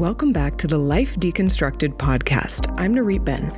Welcome back to the Life Deconstructed podcast. I'm Narit Ben.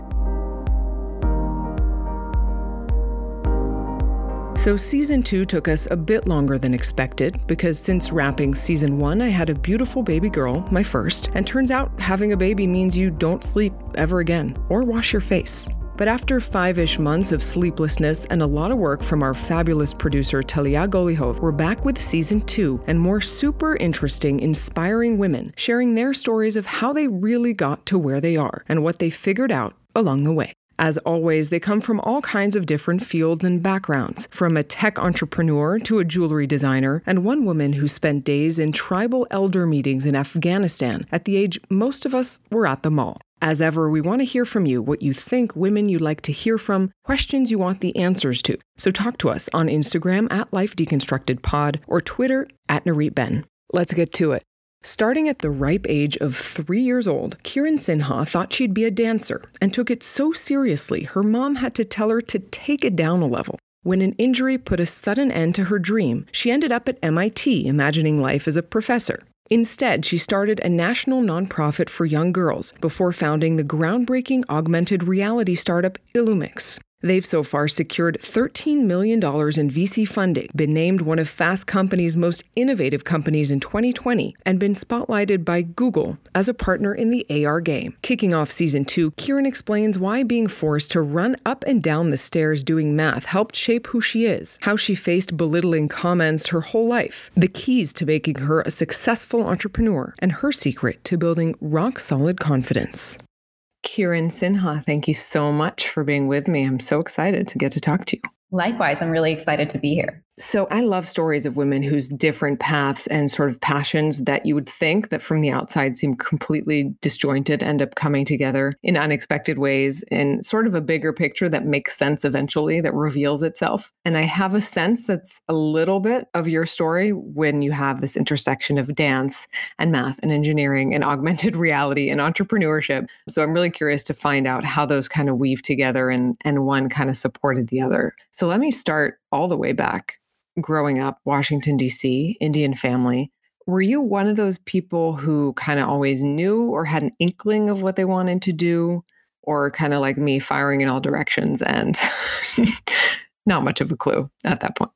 So, season two took us a bit longer than expected because since wrapping season one, I had a beautiful baby girl, my first, and turns out having a baby means you don't sleep ever again or wash your face. But after five ish months of sleeplessness and a lot of work from our fabulous producer Talia Golihov, we're back with season two and more super interesting, inspiring women sharing their stories of how they really got to where they are and what they figured out along the way. As always, they come from all kinds of different fields and backgrounds, from a tech entrepreneur to a jewelry designer, and one woman who spent days in tribal elder meetings in Afghanistan at the age most of us were at the mall. As ever, we want to hear from you what you think women you'd like to hear from, questions you want the answers to. So talk to us on Instagram at Life Deconstructed Pod or Twitter at Narit Ben. Let's get to it. Starting at the ripe age of three years old, Kiran Sinha thought she'd be a dancer and took it so seriously her mom had to tell her to take it down a level. When an injury put a sudden end to her dream, she ended up at MIT imagining life as a professor. Instead, she started a national nonprofit for young girls before founding the groundbreaking augmented reality startup Illumix. They've so far secured $13 million in VC funding, been named one of Fast Company's most innovative companies in 2020, and been spotlighted by Google as a partner in the AR game. Kicking off season two, Kiran explains why being forced to run up and down the stairs doing math helped shape who she is, how she faced belittling comments her whole life, the keys to making her a successful entrepreneur, and her secret to building rock solid confidence. Kiran Sinha, thank you so much for being with me. I'm so excited to get to talk to you. Likewise, I'm really excited to be here. So I love stories of women whose different paths and sort of passions that you would think that from the outside seem completely disjointed end up coming together in unexpected ways in sort of a bigger picture that makes sense eventually, that reveals itself. And I have a sense that's a little bit of your story when you have this intersection of dance and math and engineering and augmented reality and entrepreneurship. So I'm really curious to find out how those kind of weave together and, and one kind of supported the other. So let me start all the way back growing up, Washington, D.C., Indian family. Were you one of those people who kind of always knew or had an inkling of what they wanted to do? Or kind of like me, firing in all directions and not much of a clue at that point?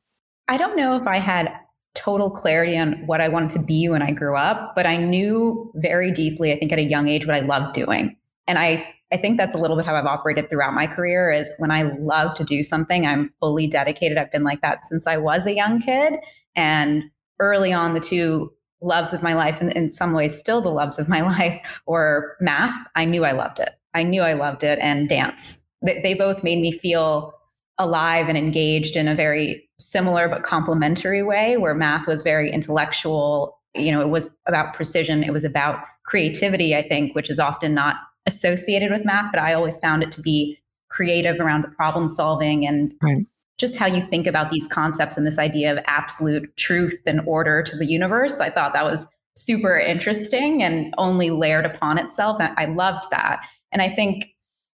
I don't know if I had total clarity on what I wanted to be when I grew up, but I knew very deeply, I think at a young age, what I loved doing. And I I think that's a little bit how I've operated throughout my career is when I love to do something, I'm fully dedicated. I've been like that since I was a young kid. And early on, the two loves of my life, and in some ways still the loves of my life, were math. I knew I loved it. I knew I loved it, and dance. They, they both made me feel alive and engaged in a very similar but complementary way, where math was very intellectual. You know, it was about precision, it was about creativity, I think, which is often not associated with math, but I always found it to be creative around the problem solving and right. just how you think about these concepts and this idea of absolute truth and order to the universe. I thought that was super interesting and only layered upon itself. And I loved that. And I think,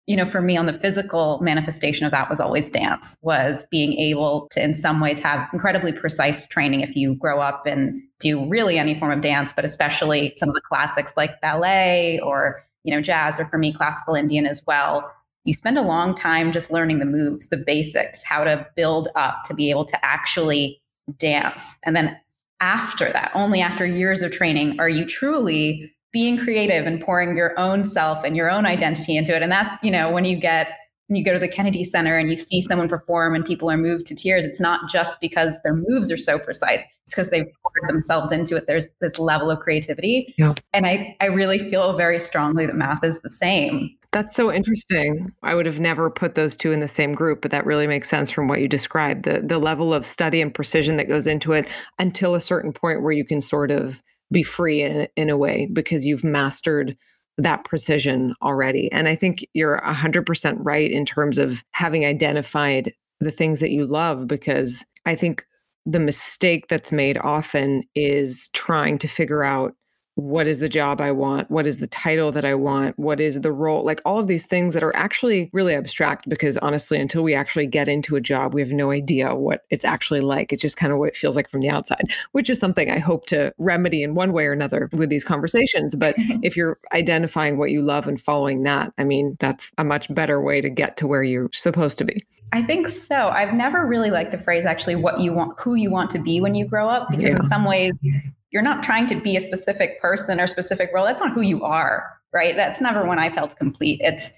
you know, for me on the physical manifestation of that was always dance, was being able to in some ways have incredibly precise training if you grow up and do really any form of dance, but especially some of the classics like ballet or you know, jazz or for me, classical Indian as well, you spend a long time just learning the moves, the basics, how to build up to be able to actually dance. And then after that, only after years of training, are you truly being creative and pouring your own self and your own identity into it. And that's, you know, when you get when you go to the Kennedy Center and you see someone perform and people are moved to tears, it's not just because their moves are so precise. It's because they've poured themselves into it. There's this level of creativity. Yeah. And I, I really feel very strongly that math is the same. That's so interesting. I would have never put those two in the same group, but that really makes sense from what you described. The the level of study and precision that goes into it until a certain point where you can sort of be free in, in a way because you've mastered that precision already. And I think you're 100% right in terms of having identified the things that you love, because I think the mistake that's made often is trying to figure out what is the job I want? What is the title that I want? What is the role? Like all of these things that are actually really abstract because honestly, until we actually get into a job, we have no idea what it's actually like. It's just kind of what it feels like from the outside, which is something I hope to remedy in one way or another with these conversations. But if you're identifying what you love and following that, I mean, that's a much better way to get to where you're supposed to be. I think so. I've never really liked the phrase actually what you want, who you want to be when you grow up, because yeah. in some ways you're not trying to be a specific person or specific role. That's not who you are, right? That's never when I felt complete. It's,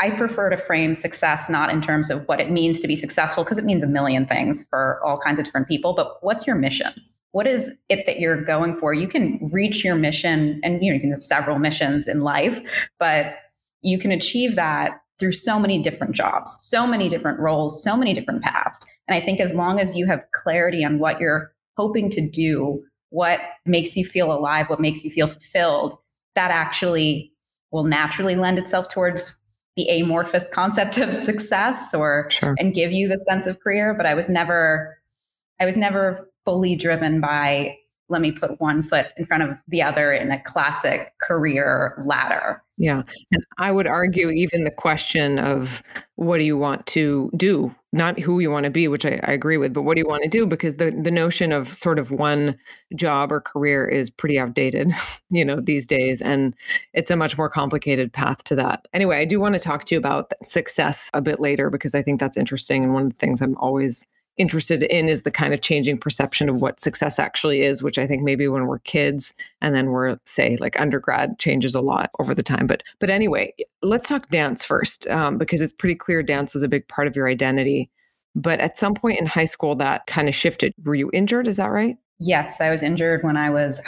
I prefer to frame success not in terms of what it means to be successful, because it means a million things for all kinds of different people, but what's your mission? What is it that you're going for? You can reach your mission, and you know, you can have several missions in life, but you can achieve that through so many different jobs, so many different roles, so many different paths. And I think as long as you have clarity on what you're hoping to do, what makes you feel alive, what makes you feel fulfilled, that actually will naturally lend itself towards the amorphous concept of success or sure. and give you the sense of career. But I was never I was never fully driven by let me put one foot in front of the other in a classic career ladder. Yeah. And I would argue even the question of what do you want to do, not who you want to be, which I, I, agree with, but what do you want to do? Because the, the notion of sort of one job or career is pretty outdated, you know, these days. And it's a much more complicated path to that. Anyway, I do want to talk to you about success a bit later because I think that's interesting. And one of the things I'm always interested in is the kind of changing perception of what success actually is, which I think maybe when we're kids and then we're say like undergrad changes a lot over the time. But but anyway, let's talk dance first um, because it's pretty clear dance was a big part of your identity. But at some point in high school, that kind of shifted. Were you injured? Is that right? Yes, I was injured when I was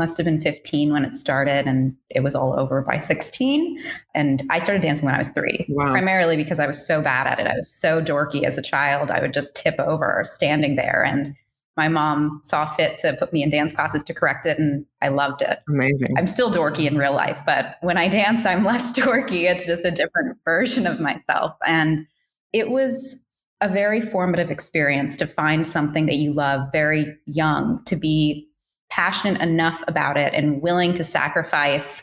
must have been 15 when it started and it was all over by 16 and i started dancing when i was three wow. primarily because i was so bad at it. I was so dorky as a child. I would just tip over standing there and my mom saw fit to put me in dance classes to correct it and i loved it. Amazing. I'm still dorky in real life but when i dance i'm less dorky. It's just a different version of myself. And it was a very formative experience to find something that you love very young to be passionate enough about it and willing to sacrifice,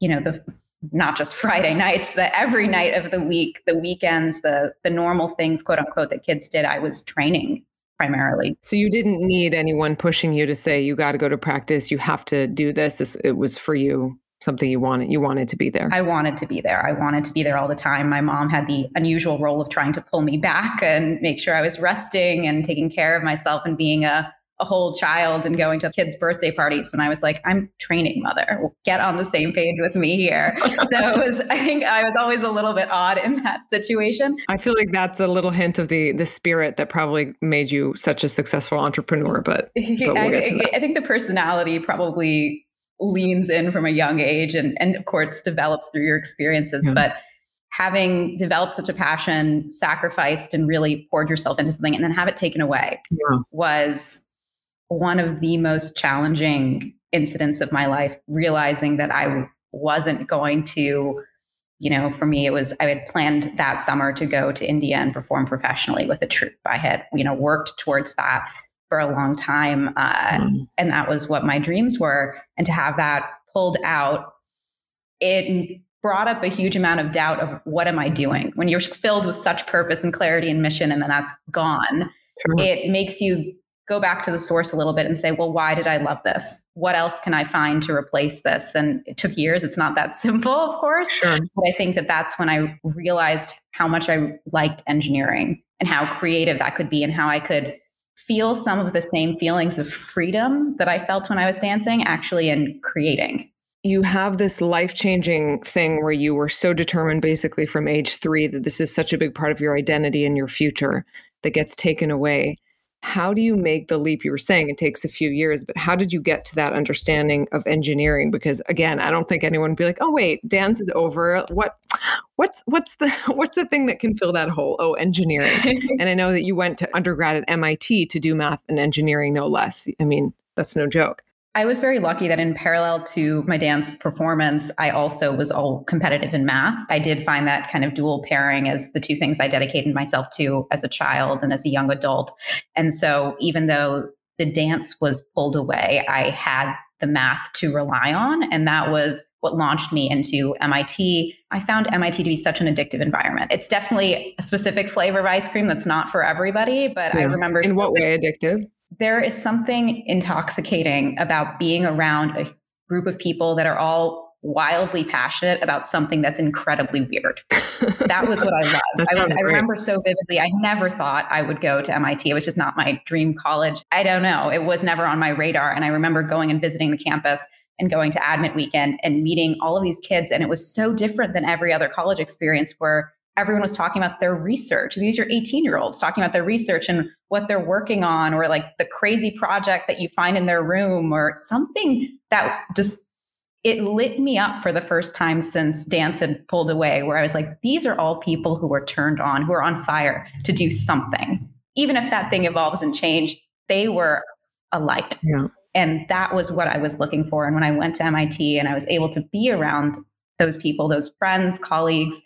you know, the not just Friday nights, the every night of the week, the weekends, the the normal things, quote unquote, that kids did. I was training primarily. So you didn't need anyone pushing you to say you got to go to practice, you have to do this. this. It was for you something you wanted you wanted to be there i wanted to be there i wanted to be there all the time my mom had the unusual role of trying to pull me back and make sure i was resting and taking care of myself and being a a whole child and going to kids' birthday parties when I was like, I'm training mother. Get on the same page with me here. so it was, I think I was always a little bit odd in that situation. I feel like that's a little hint of the the spirit that probably made you such a successful entrepreneur. But, but we'll I, I think the personality probably leans in from a young age and, and of course develops through your experiences. Yeah. But having developed such a passion, sacrificed and really poured yourself into something and then have it taken away yeah. was one of the most challenging incidents of my life, realizing that I wasn't going to, you know, for me, it was, I had planned that summer to go to India and perform professionally with a troupe. I had, you know, worked towards that for a long time. Uh, mm. And that was what my dreams were. And to have that pulled out, it brought up a huge amount of doubt of what am I doing? When you're filled with such purpose and clarity and mission, and then that's gone, sure. it makes you go back to the source a little bit and say, well, why did I love this? What else can I find to replace this? And it took years. It's not that simple, of course. Sure. But I think that that's when I realized how much I liked engineering and how creative that could be and how I could feel some of the same feelings of freedom that I felt when I was dancing actually in creating. You have this life changing thing where you were so determined, basically from age three, that this is such a big part of your identity and your future that gets taken away how do you make the leap? You were saying it takes a few years but how did you get to that understanding of engineering? Because again i don't think anyone would be like oh wait dance is over. What what's what's the what's the thing that can fill that hole? Oh engineering. And i know that you went to undergrad at mit to do math and engineering no less. I mean that's no joke I was very lucky that in parallel to my dance performance, I also was all competitive in math. I did find that kind of dual pairing as the two things I dedicated myself to as a child and as a young adult. And so even though the dance was pulled away, I had the math to rely on. And that was what launched me into MIT. I found MIT to be such an addictive environment. It's definitely a specific flavor of ice cream that's not for everybody, but yeah. I remember. In what way addictive? There is something intoxicating about being around a group of people that are all wildly passionate about something that's incredibly weird. That was what I loved. I, I, remember so vividly. I never thought I would go to MIT. It was just not my dream college. I don't know. It was never on my radar. And I remember going and visiting the campus and going to admit weekend and meeting all of these kids. And it was so different than every other college experience where everyone was talking about their research. These are 18 year olds talking about their research and what they're working on, or like the crazy project that you find in their room, or something that just it lit me up for the first time since dance had pulled away, where I was like, these are all people who are turned on, who are on fire to do something. Even if that thing evolves and change, they were a light. Yeah. And that was what I was looking for. And when I went to MIT and I was able to be around those people, those friends, colleagues,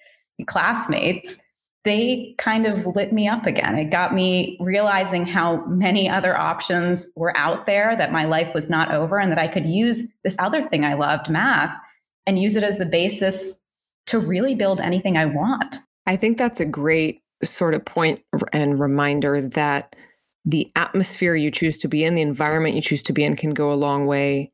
classmates, they kind of lit me up again. It got me realizing how many other options were out there, that my life was not over, and that I could use this other thing I loved, math, and use it as the basis to really build anything I want. I think that's a great sort of point and reminder that the atmosphere you choose to be in, the environment you choose to be in, can go a long way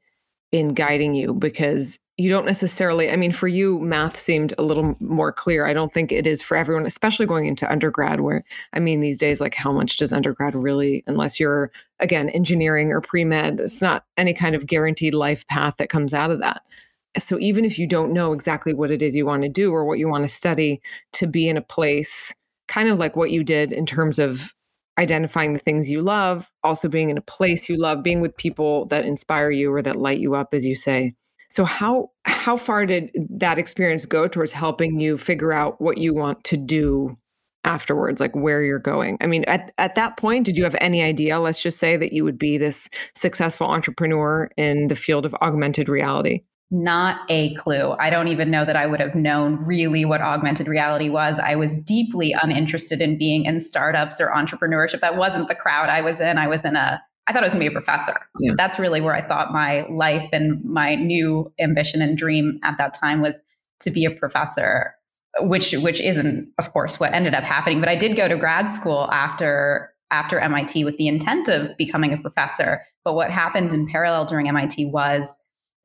in guiding you because you don't necessarily i mean for you math seemed a little more clear. I don't think it is for everyone especially going into undergrad where i mean these days like how much does undergrad really unless you're again engineering or pre-med it's not any kind of guaranteed life path that comes out of that. So even if you don't know exactly what it is you want to do or what you want to study to be in a place kind of like what you did in terms of identifying the things you love, also being in a place you love, being with people that inspire you or that light you up, as you say. So how how far did that experience go towards helping you figure out what you want to do afterwards, like where you're going? I mean, at, at that point, did you have any idea, let's just say, that you would be this successful entrepreneur in the field of augmented reality? Not a clue. I don't even know that I would have known really what augmented reality was. I was deeply uninterested in being in startups or entrepreneurship. That wasn't the crowd I was in. I was in a I thought I was going to be a professor. Yeah. That's really where I thought my life and my new ambition and dream at that time was to be a professor, which which isn't, of course, what ended up happening. But I did go to grad school after after MIT with the intent of becoming a professor. But what happened in parallel during MIT was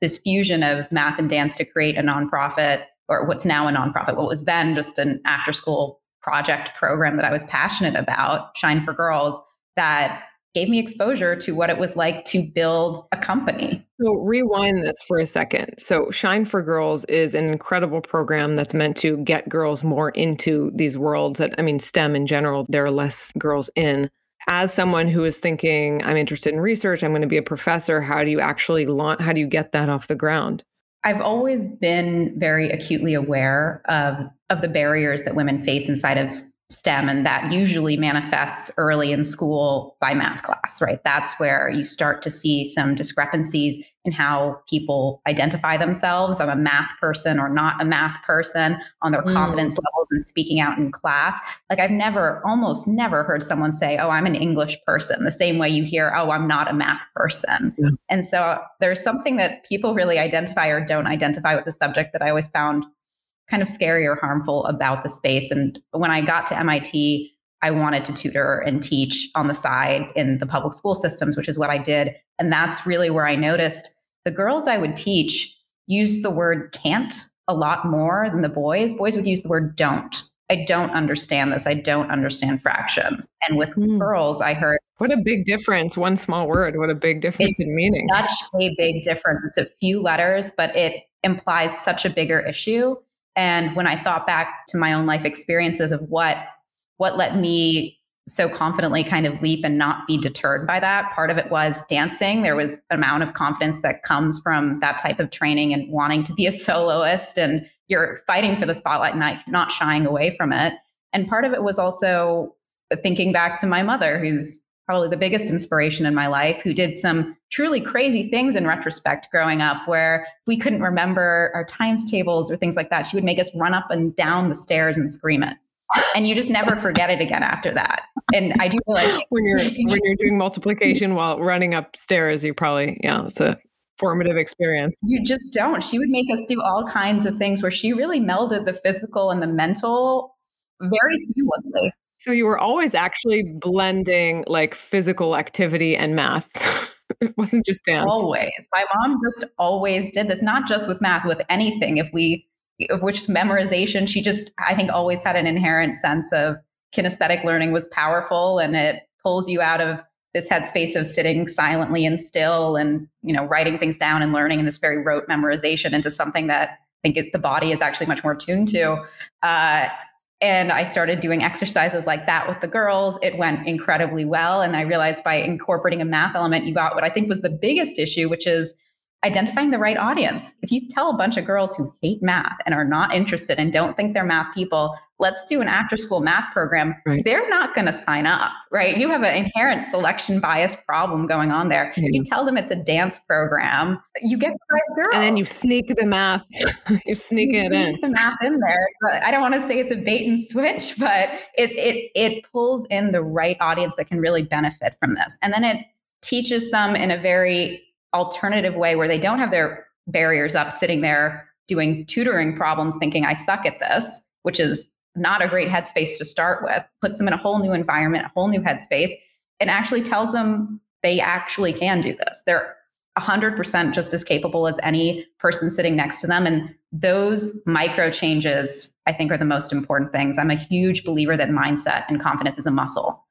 this fusion of math and dance to create a nonprofit, or what's now a nonprofit, what was then just an after school project program that I was passionate about, Shine for Girls, that gave me exposure to what it was like to build a company. So, rewind this for a second. So, Shine for Girls is an incredible program that's meant to get girls more into these worlds that, I mean, STEM in general, there are less girls in as someone who is thinking i'm interested in research i'm going to be a professor how do you actually launch how do you get that off the ground? I've always been very acutely aware of of the barriers that women face inside of STEM, and that usually manifests early in school by math class, right? That's where you start to see some discrepancies in how people identify themselves. I'm a math person or not a math person on their mm. confidence levels and speaking out in class. Like, I've never, almost never heard someone say, Oh, I'm an English person, the same way you hear, Oh, I'm not a math person. Yeah. And so there's something that people really identify or don't identify with the subject that I always found kind of scary or harmful about the space. And when I got to MIT, I wanted to tutor and teach on the side in the public school systems, which is what I did. And that's really where I noticed the girls I would teach used the word can't a lot more than the boys. Boys would use the word don't. I don't understand this. I don't understand fractions. And with mm. girls, I heard what a big difference. One small word. What a big difference in meaning. Such a big difference. It's a few letters, but it implies such a bigger issue. And when I thought back to my own life experiences of what what let me so confidently kind of leap and not be deterred by that. Part of it was dancing. There was an amount of confidence that comes from that type of training and wanting to be a soloist and you're fighting for the spotlight and not shying away from it. And part of it was also thinking back to my mother, who's probably the biggest inspiration in my life, who did some truly crazy things in retrospect growing up, where we couldn't remember our times tables or things like that. She would make us run up and down the stairs and scream it. And you just never forget it again after that. And I do like when you're when you're doing multiplication while running upstairs, you probably yeah, it's a formative experience. You just don't. She would make us do all kinds of things where she really melded the physical and the mental very seamlessly. So you were always actually blending like physical activity and math. it wasn't just dance. Always. My mom just always did this, not just with math, with anything. If we, of which memorization, she just, I think, always had an inherent sense of kinesthetic learning was powerful and it pulls you out of this headspace of sitting silently and still and you know writing things down and learning in this very rote memorization into something that I think it, the body is actually much more tuned to. Uh, and I started doing exercises like that with the girls. It went incredibly well. And I realized by incorporating a math element, you got what I think was the biggest issue, which is identifying the right audience. If you tell a bunch of girls who hate math and are not interested and don't think they're math people, let's do an after school math program, right. they're not going to sign up, right? You have an inherent selection bias problem going on there. Mm-hmm. You tell them it's a dance program, you get the right girl. And then you sneak the math, you sneak you it in. the math in there. I don't want to say it's a bait and switch, but it, it, it pulls in the right audience that can really benefit from this. And then it teaches them in a very alternative way where they don't have their barriers up sitting there doing tutoring problems thinking I suck at this, which is not a great headspace to start with, puts them in a whole new environment, a whole new headspace, and actually tells them they actually can do this. They're 100% just as capable as any person sitting next to them. And those micro changes, I think, are the most important things. I'm a huge believer that mindset and confidence is a muscle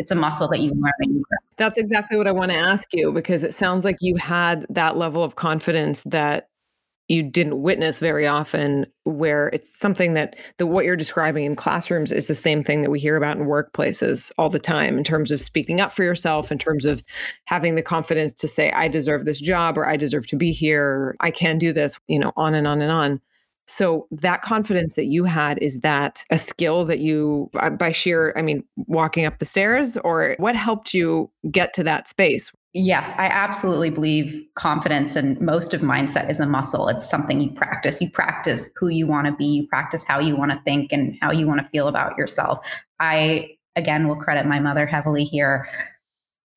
it's a muscle that you learn you grow. That's exactly what I want to ask you because it sounds like you had that level of confidence that you didn't witness very often where it's something that the what you're describing in classrooms is the same thing that we hear about in workplaces all the time in terms of speaking up for yourself in terms of having the confidence to say i deserve this job or i deserve to be here i can do this you know on and on and on so that confidence that you had is that a skill that you uh, by sheer I mean walking up the stairs or what helped you get to that space? Yes, I absolutely believe confidence and most of mindset is a muscle. It's something you practice. You practice who you want to be, you practice how you want to think and how you want to feel about yourself. I again will credit my mother heavily here.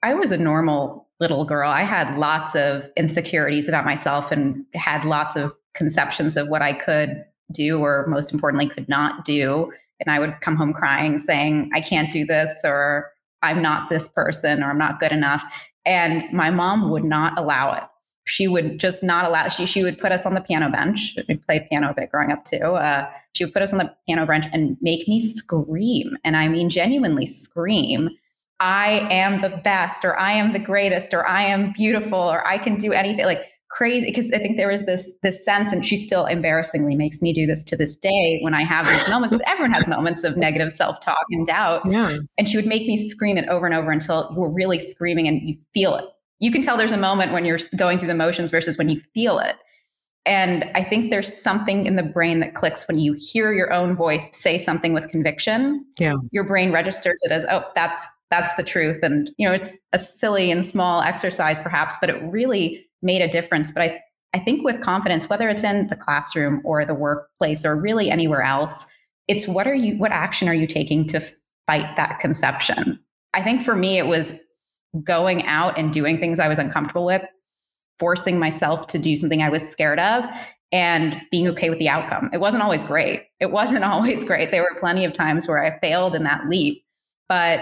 I was a normal little girl. I had lots of insecurities about myself and had lots of conceptions of what I could do or most importantly could not do. And I would come home crying saying, I can't do this or I'm not this person or I'm not good enough. And my mom would not allow it. She would just not allow. She she would put us on the piano bench. We played piano a bit growing up too. Uh, she would put us on the piano bench and make me scream, and I mean genuinely scream. I am the best, or I am the greatest, or I am beautiful, or I can do anything. Like crazy because I think there was this this sense, and she still embarrassingly makes me do this to this day when I have these moments. Everyone has moments of negative self talk and doubt. Yeah. And she would make me scream it over and over until you were really screaming and you feel it. You can tell there's a moment when you're going through the motions versus when you feel it. And I think there's something in the brain that clicks when you hear your own voice say something with conviction. Yeah. Your brain registers it as, oh, that's that's the truth. And you know, it's a silly and small exercise perhaps, but it really made a difference. But I, I think with confidence, whether it's in the classroom or the workplace or really anywhere else, it's what are you, what action are you taking to fight that conception? I think for me, it was going out and doing things I was uncomfortable with, forcing myself to do something I was scared of, and being okay with the outcome. It wasn't always great. It wasn't always great. There were plenty of times where I failed in that leap, but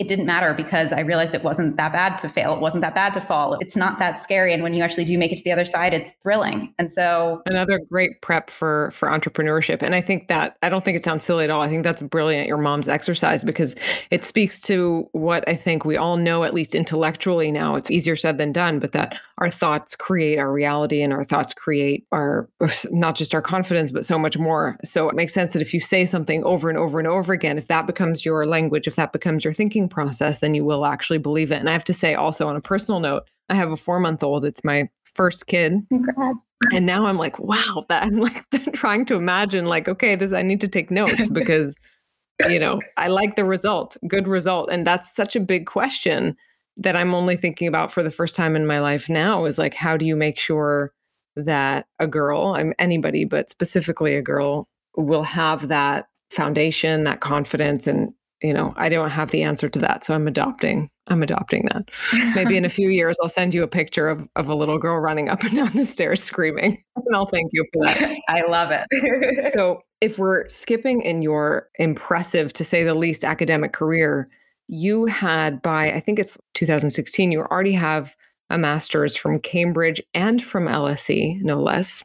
it didn't matter because I realized it wasn't that bad to fail. It wasn't that bad to fall. It's not that scary. And when you actually do make it to the other side, it's thrilling. And so another great prep for for entrepreneurship. And I think that I don't think it sounds silly at all. I think that's brilliant, your mom's exercise, because it speaks to what I think we all know, at least intellectually now. It's easier said than done, but that our thoughts create our reality and our thoughts create our not just our confidence, but so much more. So it makes sense that if you say something over and over and over again, if that becomes your language, if that becomes your thinking process, then you will actually believe it. And I have to say, also on a personal note, I have a four month old. It's my first kid. Congrats. And now I'm like, wow, that I'm like trying to imagine, like, okay, this, I need to take notes because, you know, I like the result, good result. And that's such a big question that I'm only thinking about for the first time in my life now is like, how do you make sure that a girl, I'm anybody, but specifically a girl, will have that foundation, that confidence, and you know, I don't have the answer to that. So I'm adopting, I'm adopting that. Maybe in a few years, I'll send you a picture of, of a little girl running up and down the stairs screaming. And I'll thank you for that. I love it. so if we're skipping in your impressive, to say the least, academic career, you had by, I think it's 2016, you already have a master's from Cambridge and from LSE, no less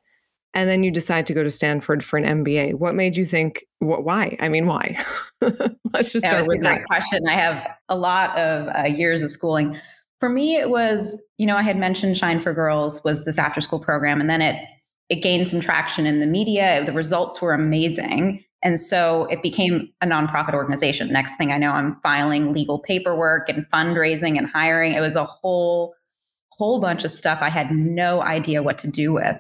and then you decide to go to Stanford for an MBA. What made you think? What? Why? I mean, why? Let's just start with that question. I have a lot of uh, years of schooling. For me, it was you know I had mentioned Shine for Girls was this after school program, and then it it gained some traction in the media. The results were amazing. And so it became a nonprofit organization. Next thing I know, I'm filing legal paperwork and fundraising and hiring. It was a whole, whole bunch of stuff I had no idea what to do with.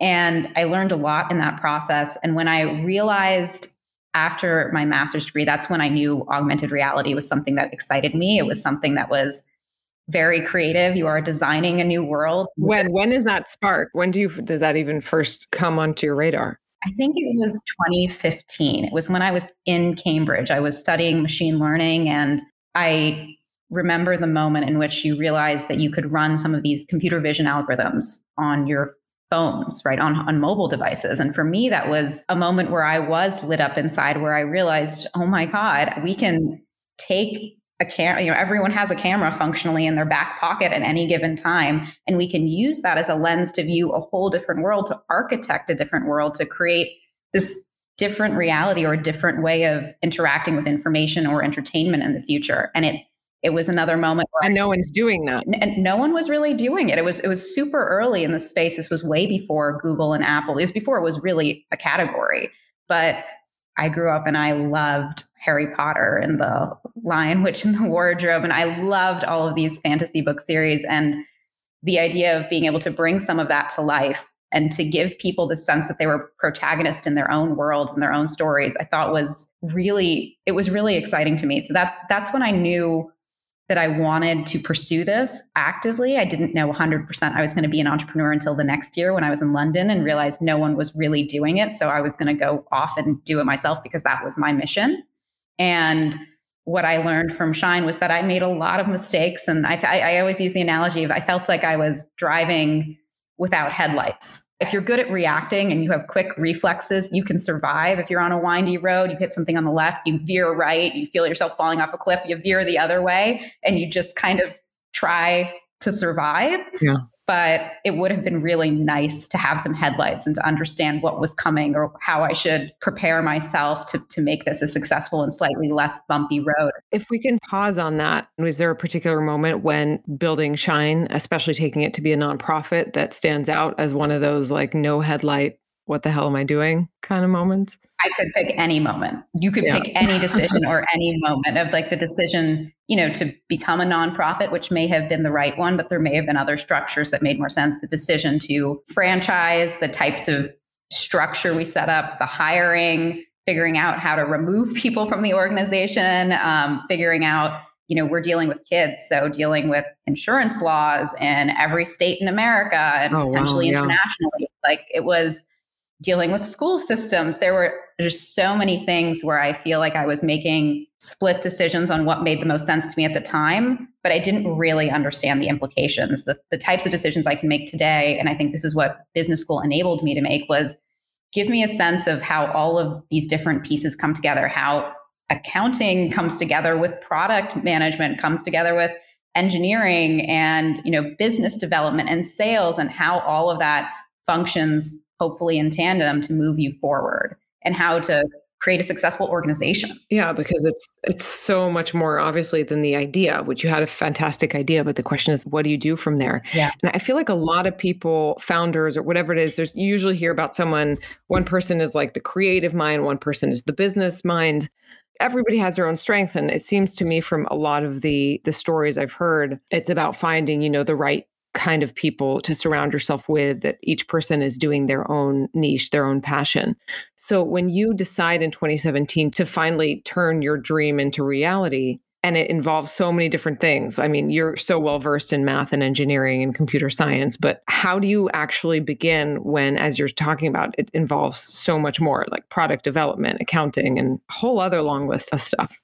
And I learned a lot in that process. And when I realized after my master's degree, that's when I knew augmented reality was something that excited me. It was something that was very creative. You are designing a new world. When when is that spark? When do you does that even first come onto your radar? I think it was 2015. It was when I was in Cambridge. I was studying machine learning and I remember the moment in which you realized that you could run some of these computer vision algorithms on your phones, right, on, on mobile devices. And for me, that was a moment where I was lit up inside where I realized, oh my God, we can take a camera, you know, everyone has a camera functionally in their back pocket at any given time. And we can use that as a lens to view a whole different world, to architect a different world, to create this different reality or a different way of interacting with information or entertainment in the future. And it it was another moment and no one's doing that. And no one was really doing it. It was it was super early in the space. This was way before google and apple. It was before it was really a category. But i grew up and i loved harry potter and the lion witch and the wardrobe and i loved all of these fantasy book series. And the idea of being able to bring some of that to life and to give people the sense that they were protagonists in their own worlds and their own stories i thought was really it was really exciting to me. So that's that's when i knew that I wanted to pursue this actively. I didn't know 100% I was going to be an entrepreneur until the next year when I was in London and realized no one was really doing it. So I was going to go off and do it myself because that was my mission. And what I learned from Shine was that I made a lot of mistakes. And I, I, I always use the analogy of I felt like I was driving without headlights if you're good at reacting and you have quick reflexes, you can survive. If you're on a windy road, you hit something on the left, you veer right, you feel yourself falling off a cliff, you veer the other way, and you just kind of try to survive. Yeah but it would have been really nice to have some headlights and to understand what was coming or how I should prepare myself to, to make this a successful and slightly less bumpy road. If we can pause on that, was there a particular moment when building Shine, especially taking it to be a nonprofit, that stands out as one of those like no headlight, what the hell am I doing kind of moments? I could pick any moment. You could yeah. pick any decision or any moment of like the decision, you know, to become a nonprofit, which may have been the right one, but there may have been other structures that made more sense. The decision to franchise, the types of structure we set up, the hiring, figuring out how to remove people from the organization, um, figuring out, you know, we're dealing with kids, so dealing with insurance laws in every state in America and oh, potentially wow, yeah. internationally. Like it was dealing with school systems. There were just so many things where I feel like I was making split decisions on what made the most sense to me at the time, but I didn't really understand the implications. The, the types of decisions I can make today, and I think this is what business school enabled me to make, was give me a sense of how all of these different pieces come together, how accounting comes together with product management, comes together with engineering and you know business development and sales and how all of that functions hopefully in tandem to move you forward and how to create a successful organization. Yeah, because it's it's so much more obviously than the idea, which you had a fantastic idea, but the question is what do you do from there? Yeah. And I feel like a lot of people, founders or whatever it is, there's you usually hear about someone, one person is like the creative mind, one person is the business mind. Everybody has their own strength and it seems to me from a lot of the the stories I've heard, it's about finding, you know, the right kind of people to surround yourself with that each person is doing their own niche their own passion. So when you decide in 2017 to finally turn your dream into reality and it involves so many different things i mean you're so well versed in math and engineering and computer science but how do you actually begin when as you're talking about it involves so much more like product development accounting and a whole other long list of stuff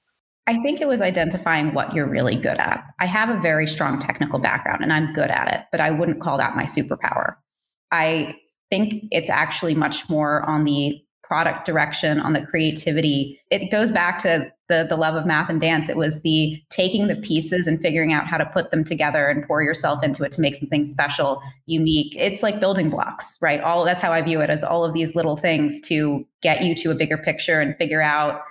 I think it was identifying what you're really good at. I have a very strong technical background and I'm good at it, but I wouldn't call that my superpower. I think it's actually much more on the product direction, on the creativity. It goes back to the the love of math and dance. It was the taking the pieces and figuring out how to put them together and pour yourself into it to make something special, unique. It's like building blocks, right? All that's how I view it as all of these little things to get you to a bigger picture and figure out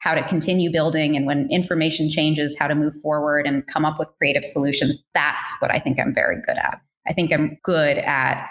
how to continue building and when information changes, how to move forward and come up with creative solutions. That's what I think I'm very good at. I think I'm good at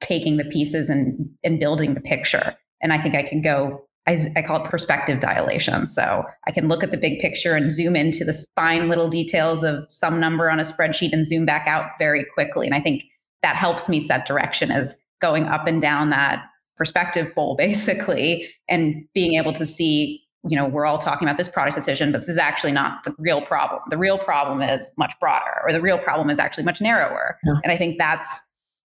taking the pieces and, and building the picture. And I think I can go, I, I call it perspective dilation. So I can look at the big picture and zoom into the fine little details of some number on a spreadsheet and zoom back out very quickly. And I think that helps me set direction as going up and down that perspective bowl basically and being able to see you know, we're all talking about this product decision, but this is actually not the real problem. The real problem is much broader, or the real problem is actually much narrower. Yeah. And I think that's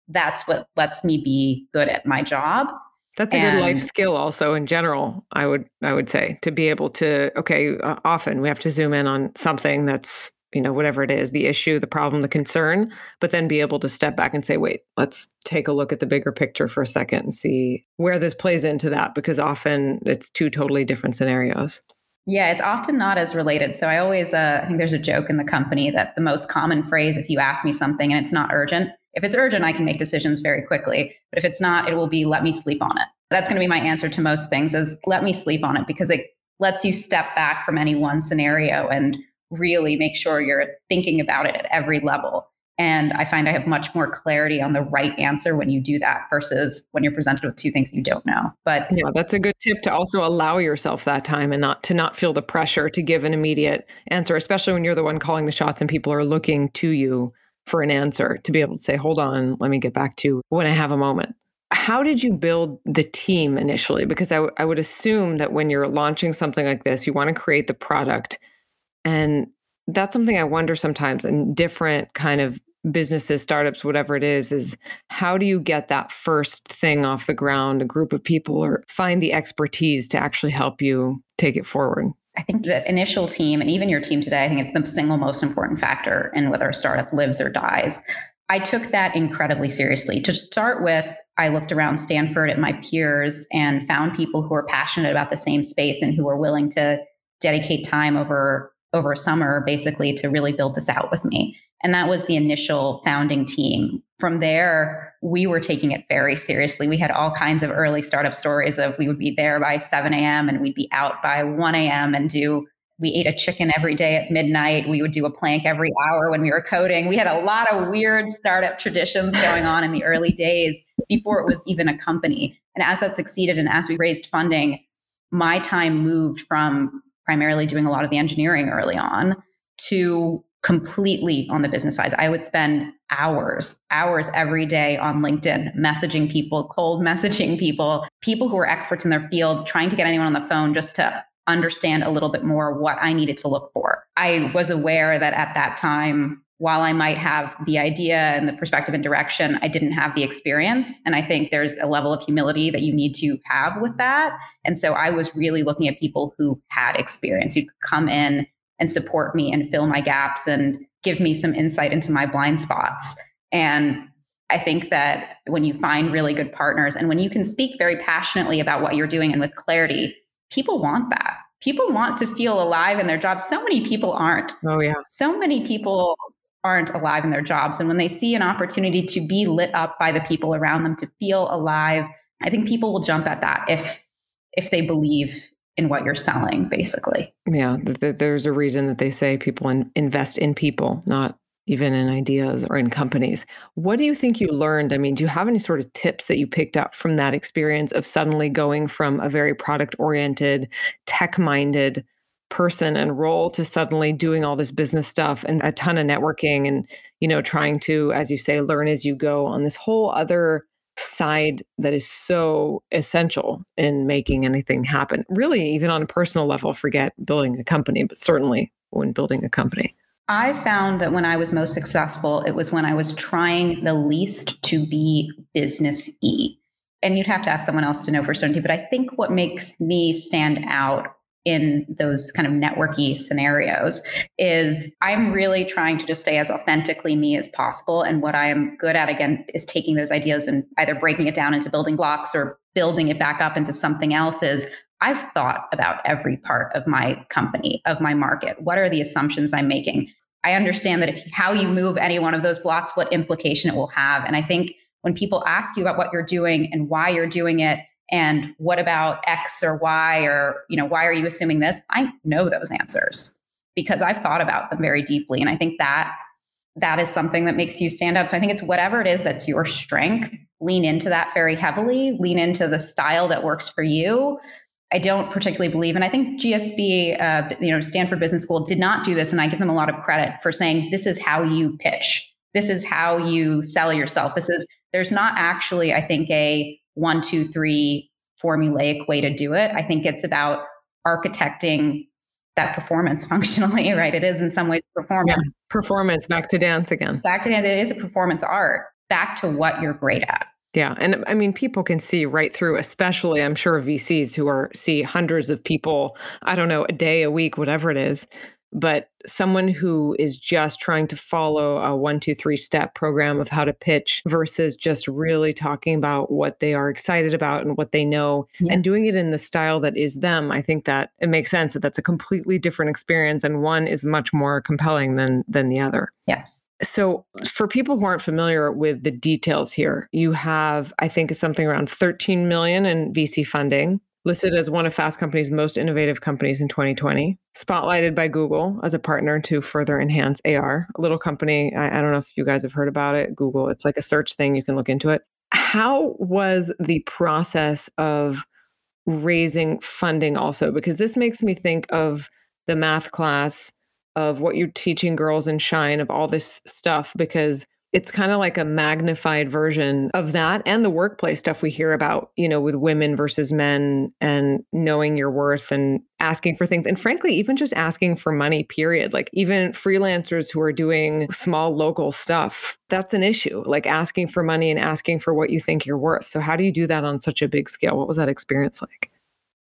that's what lets me be good at my job. That's a and, good life skill also in general, I would I would say, to be able to okay, uh, often we have to zoom in on something that's you know, whatever it is, the issue, the problem, the concern, but then be able to step back and say, wait, let's take a look at the bigger picture for a second and see where this plays into that, because often it's two totally different scenarios. Yeah, it's often not as related. So I always, uh, I think there's a joke in the company that the most common phrase, if you ask me something and it's not urgent, if it's urgent, I can make decisions very quickly. But if it's not, it will be let me sleep on it. That's going to be my answer to most things is let me sleep on it because it lets you step back from any one scenario and really make sure you're thinking about it at every level. And I find I have much more clarity on the right answer when you do that versus when you're presented with two things you don't know. But yeah, that's a good tip to also allow yourself that time and not to not feel the pressure to give an immediate answer, especially when you're the one calling the shots and people are looking to you for an answer to be able to say, hold on, let me get back to when I have a moment. How did you build the team initially? Because I, w- I would assume that when you're launching something like this, you want to create the product and that's something I wonder sometimes in different kind of businesses, startups, whatever it is, is how do you get that first thing off the ground, a group of people, or find the expertise to actually help you take it forward? I think that initial team and even your team today, I think it's the single most important factor in whether a startup lives or dies. I took that incredibly seriously. To start with, I looked around Stanford at my peers and found people who are passionate about the same space and who are willing to dedicate time over over summer basically to really build this out with me. And that was the initial founding team. From there, we were taking it very seriously. We had all kinds of early startup stories of we would be there by 7 a.m. and we'd be out by 1 a.m. and do we ate a chicken every day at midnight. We would do a plank every hour when we were coding. We had a lot of weird startup traditions going on in the early days before it was even a company. And as that succeeded and as we raised funding, my time moved from primarily doing a lot of the engineering early on to completely on the business side. I would spend hours, hours every day on LinkedIn messaging people, cold messaging people, people who are experts in their field, trying to get anyone on the phone just to understand a little bit more what I needed to look for. I was aware that at that time while I might have the idea and the perspective and direction, I didn't have the experience. And I think there's a level of humility that you need to have with that. And so I was really looking at people who had experience, who could come in and support me and fill my gaps and give me some insight into my blind spots. And I think that when you find really good partners and when you can speak very passionately about what you're doing and with clarity, people want that. People want to feel alive in their jobs. So many people aren't. Oh, yeah. So many people aren't alive in their jobs. And when they see an opportunity to be lit up by the people around them, to feel alive, I think people will jump at that if if they believe in what you're selling, basically. Yeah, there's a reason that they say people invest in people, not even in ideas or in companies. What do you think you learned? I mean, do you have any sort of tips that you picked up from that experience of suddenly going from a very product oriented, tech minded person and role to suddenly doing all this business stuff and a ton of networking and you know trying to as you say learn as you go on this whole other side that is so essential in making anything happen really even on a personal level forget building a company but certainly when building a company I found that when I was most successful, it was when I was trying the least to be business y. And you'd have to ask someone else to know for certainty. But I think what makes me stand out in those kind of networky scenarios is I'm really trying to just stay as authentically me as possible. And what I am good at, again, is taking those ideas and either breaking it down into building blocks or building it back up into something else is I've thought about every part of my company, of my market. What are the assumptions I'm making? I understand that if how you move any one of those blocks, what implication it will have. And I think when people ask you about what you're doing and why you're doing it, and what about X or Y, or you know, why are you assuming this? I know those answers because I've thought about them very deeply. And I think that that is something that makes you stand out. So I think it's whatever it is that's your strength, lean into that very heavily, lean into the style that works for you. I don't particularly believe, and I think GSB, uh, you know, Stanford Business School did not do this, and I give them a lot of credit for saying this is how you pitch, this is how you sell yourself. This is there's not actually, I think, a one, two, three formulaic way to do it. I think it's about architecting that performance functionally, right? It is in some ways performance. Yeah, performance, back to dance again. Back to dance. It is a performance art, back to what you're great at. Yeah. And I mean, people can see right through, especially I'm sure VCs who are see hundreds of people, I don't know, a day, a week, whatever it is. But someone who is just trying to follow a one, two, three step program of how to pitch versus just really talking about what they are excited about and what they know yes. and doing it in the style that is them, I think that it makes sense that that's a completely different experience and one is much more compelling than than the other. Yes. So, for people who aren't familiar with the details here, you have, I think, something around 13 million in VC funding, listed as one of Fast Company's most innovative companies in 2020, spotlighted by Google as a partner to further enhance AR. A little company, I, I don't know if you guys have heard about it, Google, it's like a search thing, you can look into it. How was the process of raising funding also? Because this makes me think of the math class of what you're teaching girls in Shine of all this stuff because it's kind of like a magnified version of that and the workplace stuff we hear about, you know, with women versus men and knowing your worth and asking for things. And frankly, even just asking for money, period. Like even freelancers who are doing small local stuff, that's an issue. Like asking for money and asking for what you think you're worth. So, how do you do that on such a big scale? What was that experience like?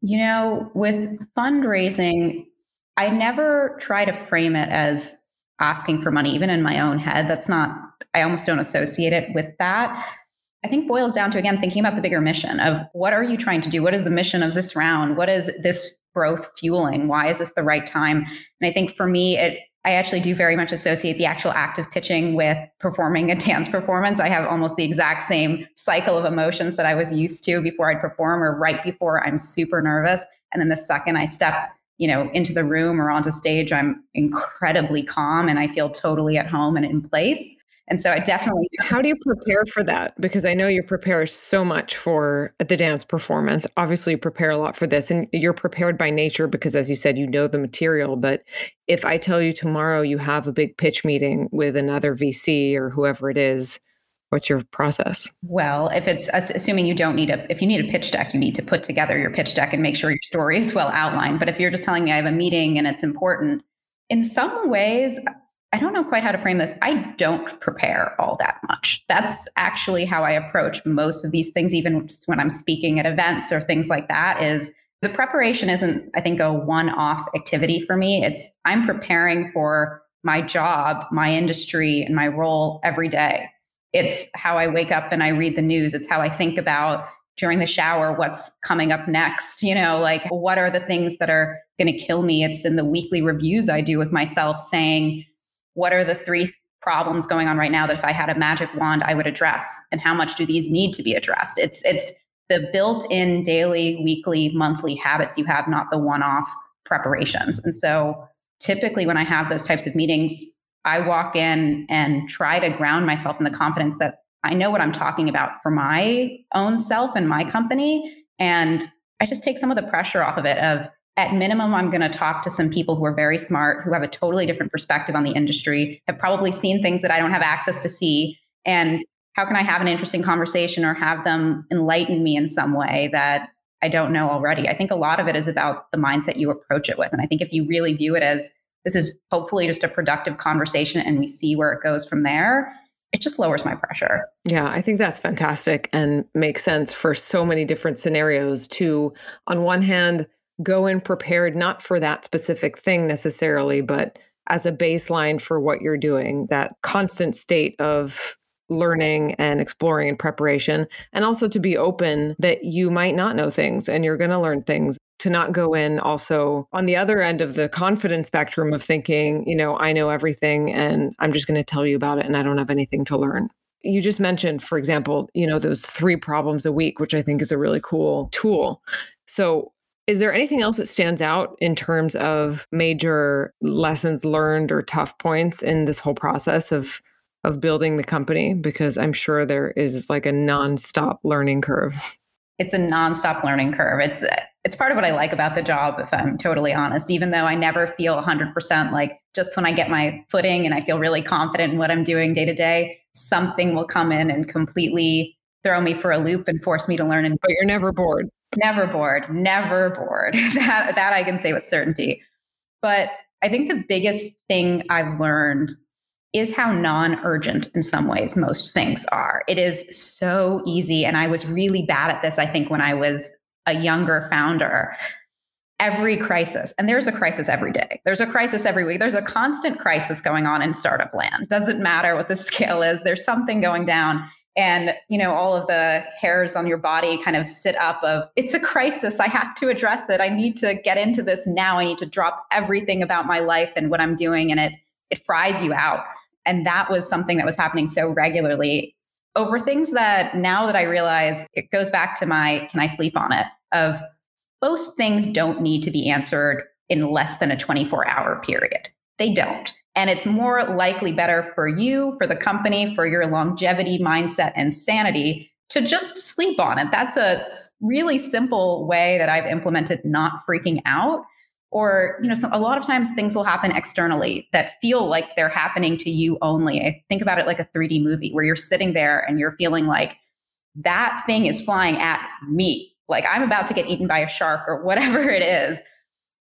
You know, with fundraising, I never try to frame it as asking for money, even in my own head. That's not, I almost don't associate it with that. I think boils down to, again, thinking about the bigger mission of what are you trying to do? What is the mission of this round? What is this growth fueling? Why is this the right time? And I think for me, it, I actually do very much associate the actual act of pitching with performing a dance performance. I have almost the exact same cycle of emotions that I was used to before I'd perform or right before I'm super nervous. And then the second I step you know into the room or onto stage i'm incredibly calm and i feel totally at home and in place and so i definitely how do you prepare for that? Because i know you prepare so much for the dance performance. Obviously you prepare a lot for this and you're prepared by nature because as you said you know the material. But if i tell you tomorrow you have a big pitch meeting with another vc or whoever it is what's your process? Well if it's assuming you don't need a if you need a pitch deck you need to put together your pitch deck and make sure your story is well outlined. But if you're just telling me i have a meeting and it's important in some ways i don't know quite how to frame this i don't prepare all that much that's actually how i approach most of these things even when i'm speaking at events or things like that is the preparation isn't i think a one-off activity for me it's i'm preparing for my job my industry and my role every day it's how I wake up and I read the news. It's how I think about during the shower what's coming up next. You know, like what are the things that are going to kill me? It's in the weekly reviews I do with myself saying, what are the three problems going on right now that if I had a magic wand I would address and how much do these need to be addressed? It's it's the built-in daily, weekly, monthly habits you have, not the one-off preparations. And so typically when I have those types of meetings, I walk in and try to ground myself in the confidence that I know what I'm talking about for my own self and my company. And I just take some of the pressure off of it of at minimum, I'm going to talk to some people who are very smart, who have a totally different perspective on the industry, have probably seen things that I don't have access to see. And how can I have an interesting conversation or have them enlighten me in some way that I don't know already? I think a lot of it is about the mindset you approach it with. And I think if you really view it as this is hopefully just a productive conversation and we see where it goes from there it just lowers my pressure. Yeah, I think that's fantastic and makes sense for so many different scenarios to on one hand go in prepared, not for that specific thing necessarily, but as a baseline for what you're doing, that constant state of learning and exploring and preparation, and also to be open that you might not know things and you're going to learn things. To not go in also on the other end of the confidence spectrum of thinking, you know, I know everything and I'm just going to tell you about it and I don't have anything to learn. You just mentioned, for example, you know, those three problems a week, which I think is a really cool tool. So, is there anything else that stands out in terms of major lessons learned or tough points in this whole process of of building the company? Because I'm sure there is like a nonstop learning curve. It's a nonstop learning curve. It's it's part of what I like about the job, if I'm totally honest. Even though I never feel 100% like just when I get my footing and I feel really confident in what I'm doing day to day, something will come in and completely throw me for a loop and force me to learn. And but you're never bored. Never bored. Never bored. that that I can say with certainty. But I think the biggest thing I've learned is how non urgent in some ways most things are. It is so easy. And I was really bad at this, I think, when I was a younger founder. Every crisis, and there's a crisis every day. There's a crisis every week. There's a constant crisis going on in startup land. Doesn't matter what the scale is, there's something going down and you know all of the hairs on your body kind of sit up of it's a crisis. I have to address it. I need to get into this now. I need to drop everything about my life and what i'm doing and it it fries you out. And that was something that was happening so regularly over things that now that I realize it goes back to my can I sleep on it? of most things don't need to be answered in less than a 24 hour period. They don't. And it's more likely better for you, for the company, for your longevity, mindset, and sanity to just sleep on it. That's a really simple way that I've implemented not freaking out. Or you know so a lot of times things will happen externally that feel like they're happening to you only. I think about it like a 3d movie where you're sitting there and you're feeling like that thing is flying at me. Like i'm about to get eaten by a shark or whatever it is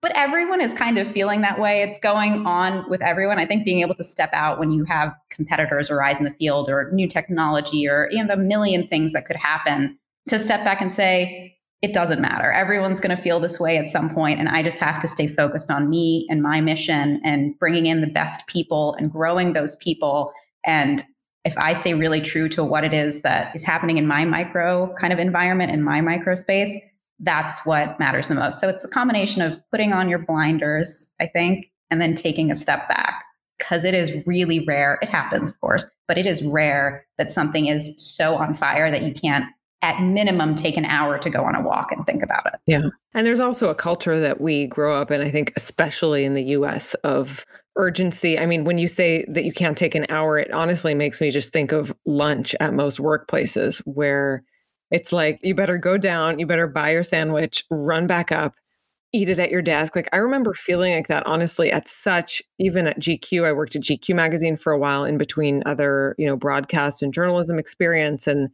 but everyone is kind of feeling that way it's going on with everyone i think being able to step out when you have competitors arise in the field or new technology or you know a million things that could happen to step back and say it doesn't matter. Everyone's going to feel this way at some point, and I just have to stay focused on me and my mission and bringing in the best people and growing those people. And if I stay really true to what it is that is happening in my micro kind of environment in my micro space, that's what matters the most. So it's a combination of putting on your blinders, I think, and then taking a step back because it is really rare. It happens, of course, but it is rare that something is so on fire that you can't at minimum take an hour to go on a walk and think about it. Yeah. And there's also a culture that we grow up in, I think, especially in the US, of urgency. I mean, when you say that you can't take an hour, it honestly makes me just think of lunch at most workplaces where it's like, you better go down, you better buy your sandwich, run back up, eat it at your desk. Like, I remember feeling like that, honestly, at such, even at GQ, I worked at GQ magazine for a while in between other, you know, broadcast and journalism experience. And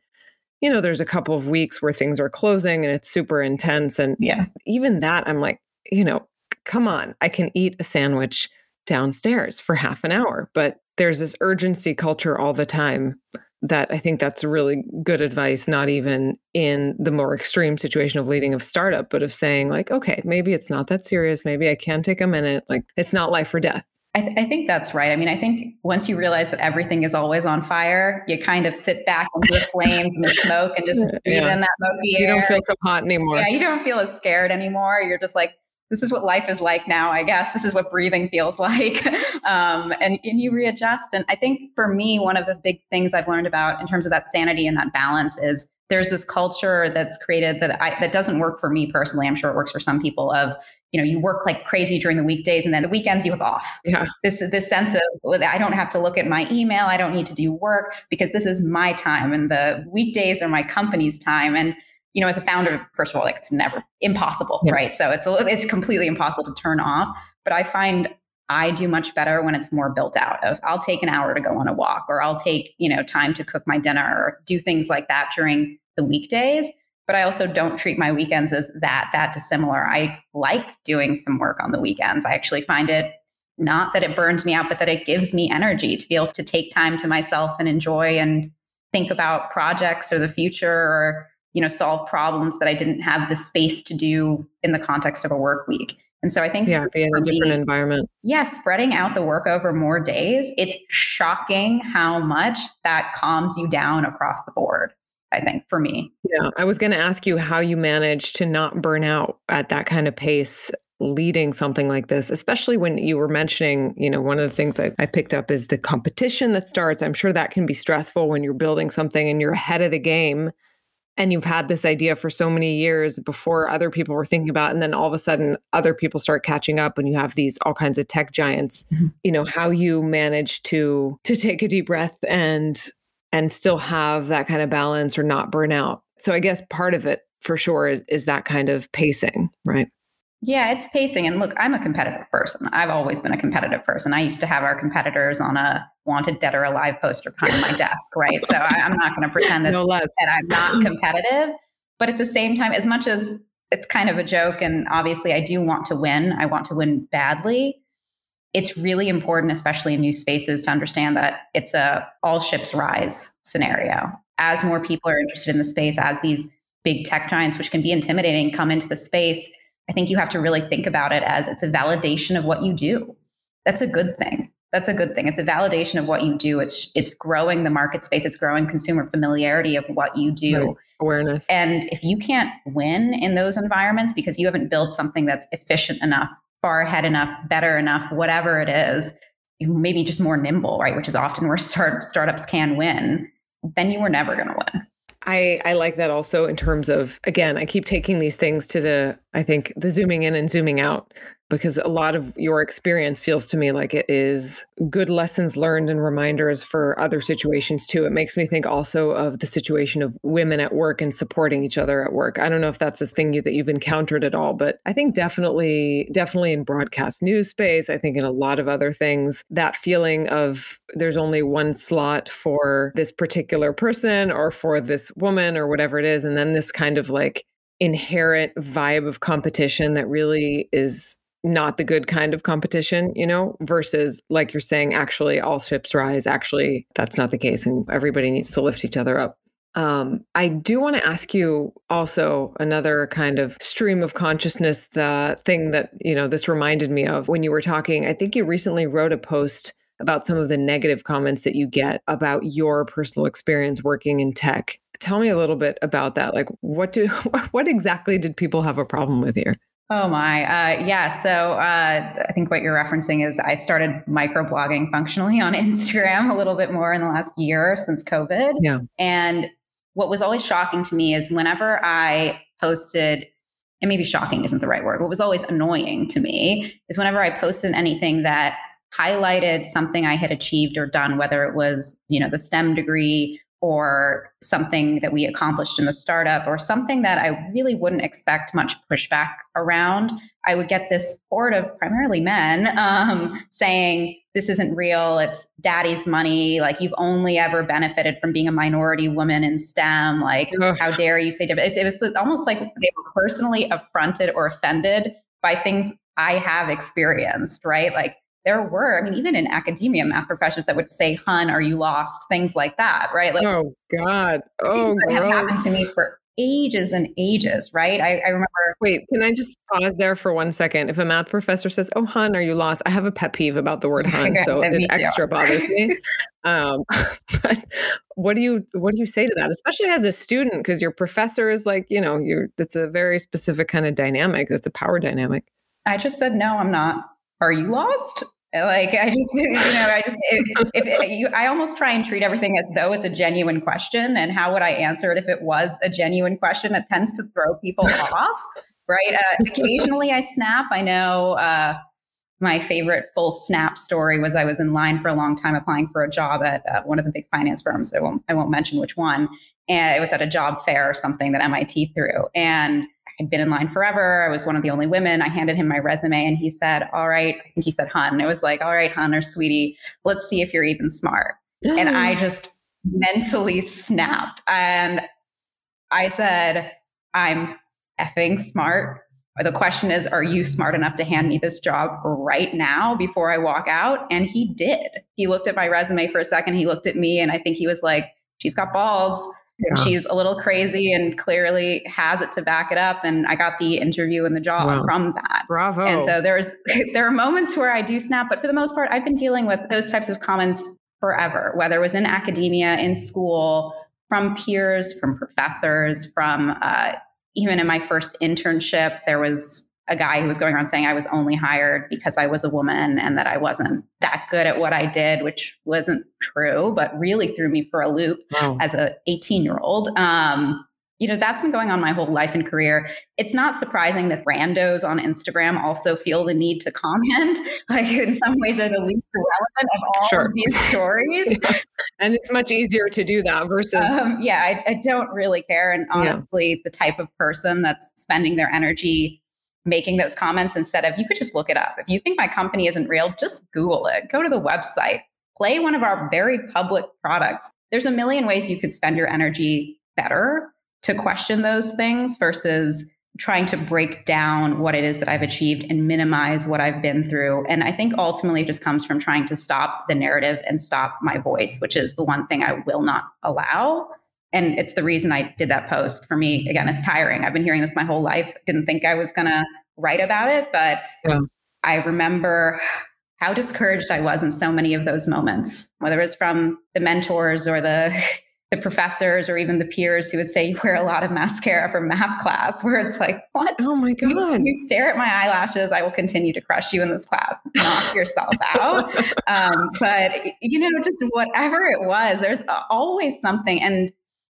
you know, there's a couple of weeks where things are closing and it's super intense. And yeah, even that, I'm like, you know, come on, I can eat a sandwich downstairs for half an hour. But there's this urgency culture all the time that I think that's really good advice, not even in the more extreme situation of leading a startup, but of saying, like, okay, maybe it's not that serious. Maybe I can take a minute. Like, it's not life or death. I, th- I, think that's right. I mean, I think once you realize that everything is always on fire, you kind of sit back into the flames and the smoke and just breathe yeah. in that smoky air. You don't feel so hot anymore. Yeah, you don't feel as scared anymore. You're just like, this is what life is like now, I guess. This is what breathing feels like. um, and, and you readjust. And I think for me, one of the big things I've learned about in terms of that sanity and that balance is there's this culture that's created that I, that doesn't work for me personally. I'm sure it works for some people of you know you work like crazy during the weekdays and then the weekends you have off yeah this this sense of i don't have to look at my email i don't need to do work because this is my time and the weekdays are my company's time and you know as a founder first of all like it's never impossible yeah. right so it's a, it's completely impossible to turn off but i find i do much better when it's more built out of i'll take an hour to go on a walk or i'll take you know time to cook my dinner or do things like that during the weekdays but I also don't treat my weekends as that that dissimilar. I like doing some work on the weekends. I actually find it not that it burns me out, but that it gives me energy to be able to take time to myself and enjoy and think about projects or the future or you know, solve problems that I didn't have the space to do in the context of a work week. And so I think yeah, be in a different me, environment. Yeah, spreading out the work over more days, it's shocking how much that calms you down across the board. I think for me. Yeah, I was going to ask you how you manage to not burn out at that kind of pace leading something like this, especially when you were mentioning, you know, one of the things I, I picked up is the competition that starts. I'm sure that can be stressful when you're building something and you're ahead of the game and you've had this idea for so many years before other people were thinking about it, and then all of a sudden other people start catching up and you have these all kinds of tech giants mm-hmm. you know how you manage to to take a deep breath and and still have that kind of balance or not burn out so i guess part of it for sure is is that kind of pacing right yeah, it's pacing. And look, I'm a competitive person. I've always been a competitive person. I used to have our competitors on a wanted dead or alive poster behind my desk, right? So I, am not going to pretend that, no that I'm not competitive. But at the same time, as much as it's kind of a joke, and obviously I do want to win, I want to win badly. It's really important, especially in new spaces, to understand that it's a all ships rise scenario. As more people are interested in the space, as these big tech giants, which can be intimidating, come into the space, I think you have to really think about it as it's a validation of what you do. That's a good thing. That's a good thing. It's a validation of what you do. It's it's growing the market space. It's growing consumer familiarity of what you do. Right. Awareness. And if you can't win in those environments because you haven't built something that's efficient enough, far ahead enough, better enough, whatever it is, maybe just more nimble, right? Which is often where start, startups can win. Then you were never going to win. I, I like that also in terms of again i keep taking these things to the i think the zooming in and zooming out because a lot of your experience feels to me like it is good lessons learned and reminders for other situations too. It makes me think also of the situation of women at work and supporting each other at work. I don't know if that's a thing you, that you've encountered at all, but I think definitely, definitely in broadcast news space, I think in a lot of other things, that feeling of there's only one slot for this particular person or for this woman or whatever it is. And then this kind of like inherent vibe of competition that really is not the good kind of competition, you know, versus like you're saying, actually all ships rise. Actually, that's not the case. And everybody needs to lift each other up. Um, I do want to ask you also another kind of stream of consciousness, the thing that, you know, this reminded me of when you were talking. I think you recently wrote a post about some of the negative comments that you get about your personal experience working in tech. Tell me a little bit about that. Like what do what exactly did people have a problem with here? Oh my, uh, yeah. So uh, I think what you're referencing is I started microblogging functionally on Instagram a little bit more in the last year since COVID. Yeah. And what was always shocking to me is whenever I posted, and maybe shocking isn't the right word. What was always annoying to me is whenever I posted anything that highlighted something I had achieved or done, whether it was you know the STEM degree or something that we accomplished in the startup or something that I really wouldn't expect much pushback around, I would get this horde of primarily men um, saying, This isn't real. It's daddy's money. Like, you've only ever benefited from being a minority woman in STEM. Like, Ugh. how dare you say different? It, it was almost like they were personally affronted or offended by things I have experienced, right? Like, there were, I mean, even in academia, math professors that would say, "Hun, are you lost?" Things like that, right? Like, oh God, oh, that happened to me for ages and ages, right? I, I, remember. Wait, can I just pause there for one second? If a math professor says, "Oh, hun, are you lost?" I have a pet peeve about the word "hun," so it extra bothers me. Um, but what do you what do you say to that, especially as a student, because your professor is like, you know, you're. It's a very specific kind of dynamic. It's a power dynamic. I just said, "No, I'm not." Are you lost? Like I just, you know, I just, if, if you, I almost try and treat everything as though it's a genuine question. And how would I answer it if it was a genuine question? It tends to throw people off, right? Uh, occasionally I snap. I know uh, my favorite full snap story was I was in line for a long time applying for a job at uh, one of the big finance firms. I won't, I won't mention which one. And it was at a job fair or something that MIT threw. And I'd been in line forever. I was one of the only women. I handed him my resume and he said, All right, I think he said hun. It was like, All right, hun or sweetie, let's see if you're even smart. and I just mentally snapped. And I said, I'm effing smart. The question is, are you smart enough to hand me this job right now before I walk out? And he did. He looked at my resume for a second. He looked at me and I think he was like, she's got balls Yeah. She's a little crazy and clearly has it to back it up. And I got the interview in the job wow. from that. Bravo. And so there's there are moments where I do snap, but for the most part, I've been dealing with those types of comments forever, whether it was in academia, in school, from peers, from professors, from uh, even in my first internship, there was a guy who was going around saying I was only hired because I was a woman and that I wasn't that good at what I did, which wasn't true, but really threw me for a loop wow. as a 18 year old. Um, you know, that's been going on my whole life and career. It's not surprising that randos on Instagram also feel the need to comment. Like in some ways, they're the least relevant of all sure. of these stories. yeah. And it's much easier to do that versus. Um, yeah, I, I, don't really care. And honestly, yeah. the type of person that's spending their energy making those comments instead of you could just look it up. If you think my company isn't real, just Google it. Go to the website, play one of our very public products. There's a million ways you could spend your energy better to question those things versus trying to break down what it is that I've achieved and minimize what I've been through. And I think ultimately it just comes from trying to stop the narrative and stop my voice, which is the one thing I will not allow. And it's the reason I did that post. For me, again, it's tiring. I've been hearing this my whole life. Didn't think I was going to write about it, but yeah. I remember how discouraged I was in so many of those moments, whether it was from the mentors or the the professors or even the peers who would say you wear a lot of mascara for math class where it's like what oh my god you, you stare at my eyelashes i will continue to crush you in this class knock yourself out um, but you know just whatever it was there's always something and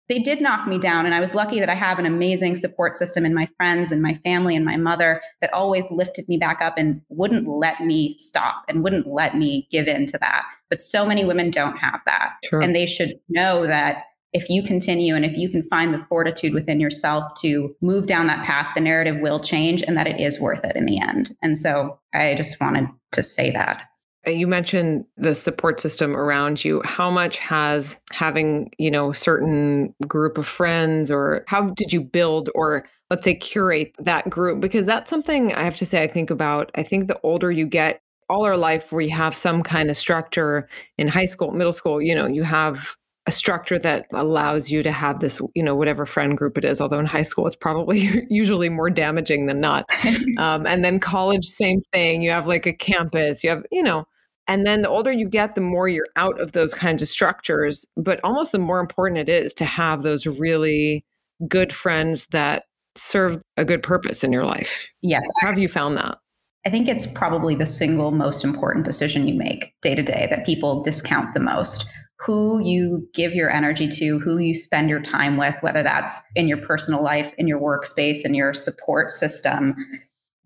they did knock me down and i was lucky that i have an amazing support system in my friends and my family and my mother that always lifted me back up and wouldn't let me stop and wouldn't let me give in to that but so many women don't have that. Sure. And they should know that if you continue and if you can find the fortitude within yourself to move down that path, the narrative will change and that it is worth it in the end. And so I just wanted to say that. Uh, you mentioned the support system around you. How much has having, you know, certain group of friends or how did you build or let's say curate that group? Because that's something I have to say I think about. I think the older you get, all our life we have some kind of structure in high school, middle school, you know, you have a structure that allows you to have this, you know, whatever friend group it is. Although in high school, it's probably usually more damaging than not. Um, and then college, same thing. You have like a campus, you have, you know, and then the older you get, the more you're out of those kinds of structures. But almost the more important it is to have those really good friends that serve a good purpose in your life. Yes. How have you found that? I think it's probably the single most important decision you make day to day that people discount the most. Who you give your energy to, who you spend your time with, whether that's in your personal life, in your workspace, in your support system.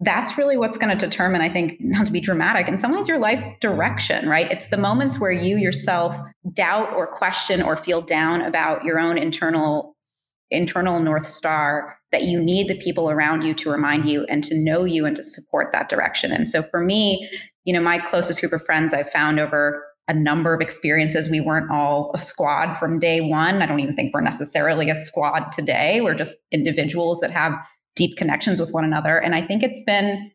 That's really what's going to determine, I think, not to be dramatic, in some ways, your life direction, right? It's the moments where you yourself doubt or question or feel down about your own internal internal north star that you need the people around you to remind you and to know you and to support that direction. And so for me, you know, my closest group of friends I've found over a number of experiences. We weren't all a squad from day one. I don't even think we're necessarily a squad today. We're just individuals that have deep connections with one another. And I think it's been,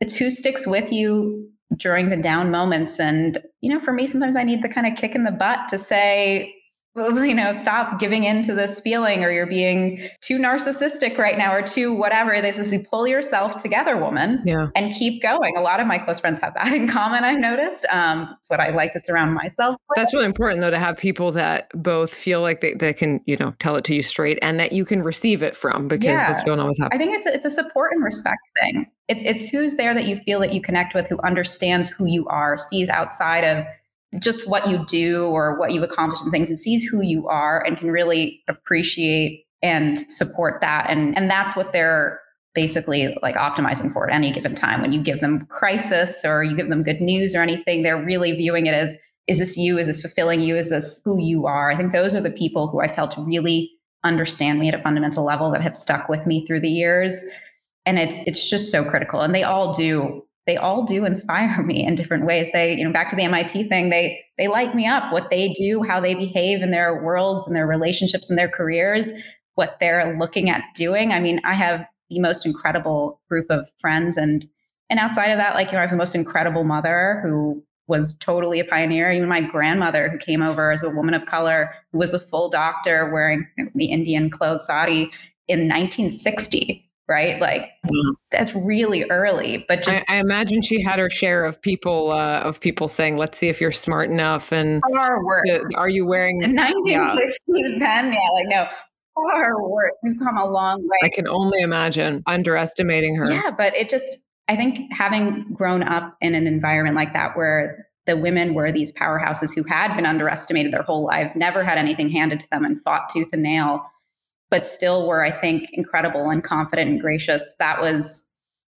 it's who sticks with you during the down moments. And, you know, for me, sometimes I need the kind of kick in the butt to say, you know, stop giving into this feeling or you're being too narcissistic right now or too whatever. This is you pull yourself together, woman, yeah. and keep going. A lot of my close friends have that in common, I've noticed. Um, it's what I like to surround myself with. That's really important though, to have people that both feel like they, they can, you know, tell it to you straight and that you can receive it from because yeah. this don't always happen. I think it's a, it's a support and respect thing. It's, it's who's there that you feel that you connect with, who understands who you are, sees outside of just what you do or what you accomplish and things and sees who you are and can really appreciate and support that. And and that's what they're basically like optimizing for at any given time. When you give them crisis or you give them good news or anything they're really viewing it as is this you? Is this fulfilling you? Is this who you are? I think those are the people who i felt really understand me at a fundamental level that have stuck with me through the years. And it's it's just so critical. And they all do they all do inspire me in different ways. They, you know, back to the MIT thing, they they light me up. What they do, how they behave in their worlds and their relationships and their careers, what they're looking at doing. I mean, I have the most incredible group of friends and and outside of that, like you know, I have the most incredible mother who was totally a pioneer. Even my grandmother, who came over as a woman of color, who was a full doctor wearing the Indian clothes sari in 1960 right? Like mm. that's really early. But just I, I, imagine she had her share of people uh, of people saying, "Let's see if you're smart enough." And far worse. are you wearing the 1960s? Yeah. Then yeah, like no, far worse. We've come a long way. I can only imagine underestimating her. Yeah, but it just I think having grown up in an environment like that where the women were these powerhouses who had been underestimated their whole lives, never had anything handed to them, and fought tooth and nail but still were, I think, incredible and confident and gracious. That was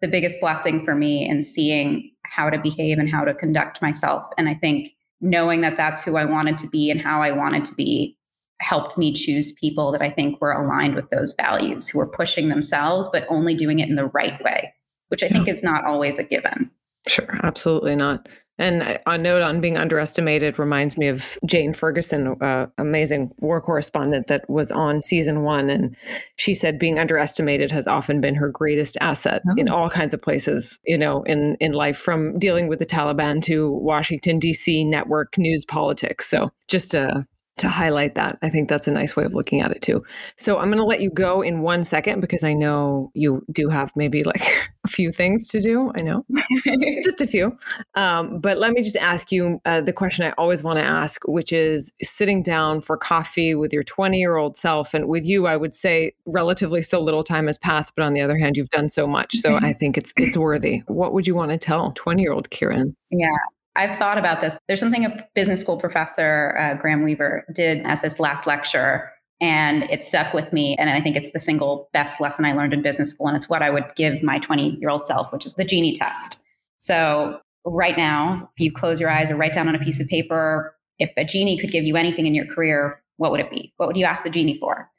the biggest blessing for me in seeing how to behave and how to conduct myself. And I think knowing that that's who I wanted to be and how I wanted to be helped me choose people that I think were aligned with those values, who were pushing themselves, but only doing it in the right way, which I think is not always a given. Sure, absolutely not. And a note on being underestimated reminds me of Jane Ferguson, uh, amazing war correspondent that was on season one. And she said being underestimated has often been her greatest asset oh. in all kinds of places, you know, in, in life, from dealing with the Taliban to Washington, D.C. network news politics. So just a to highlight that. I think that's a nice way of looking at it too. So I'm going to let you go in one second because I know you do have maybe like a few things to do. I know, just a few. Um, but let me just ask you uh, the question I always want to ask, which is sitting down for coffee with your 20 year old self. And with you, I would say relatively so little time has passed, but on the other hand, you've done so much. So I think it's it's worthy. What would you want to tell 20 year old Kiran? Yeah. I've thought about this. There's something a business school professor, uh, Graham Weaver, did as his last lecture, and it stuck with me. And I think it's the single best lesson I learned in business school. And it's what I would give my 20 year old self, which is the genie test. So, right now, if you close your eyes or write down on a piece of paper, if a genie could give you anything in your career, what would it be? What would you ask the genie for?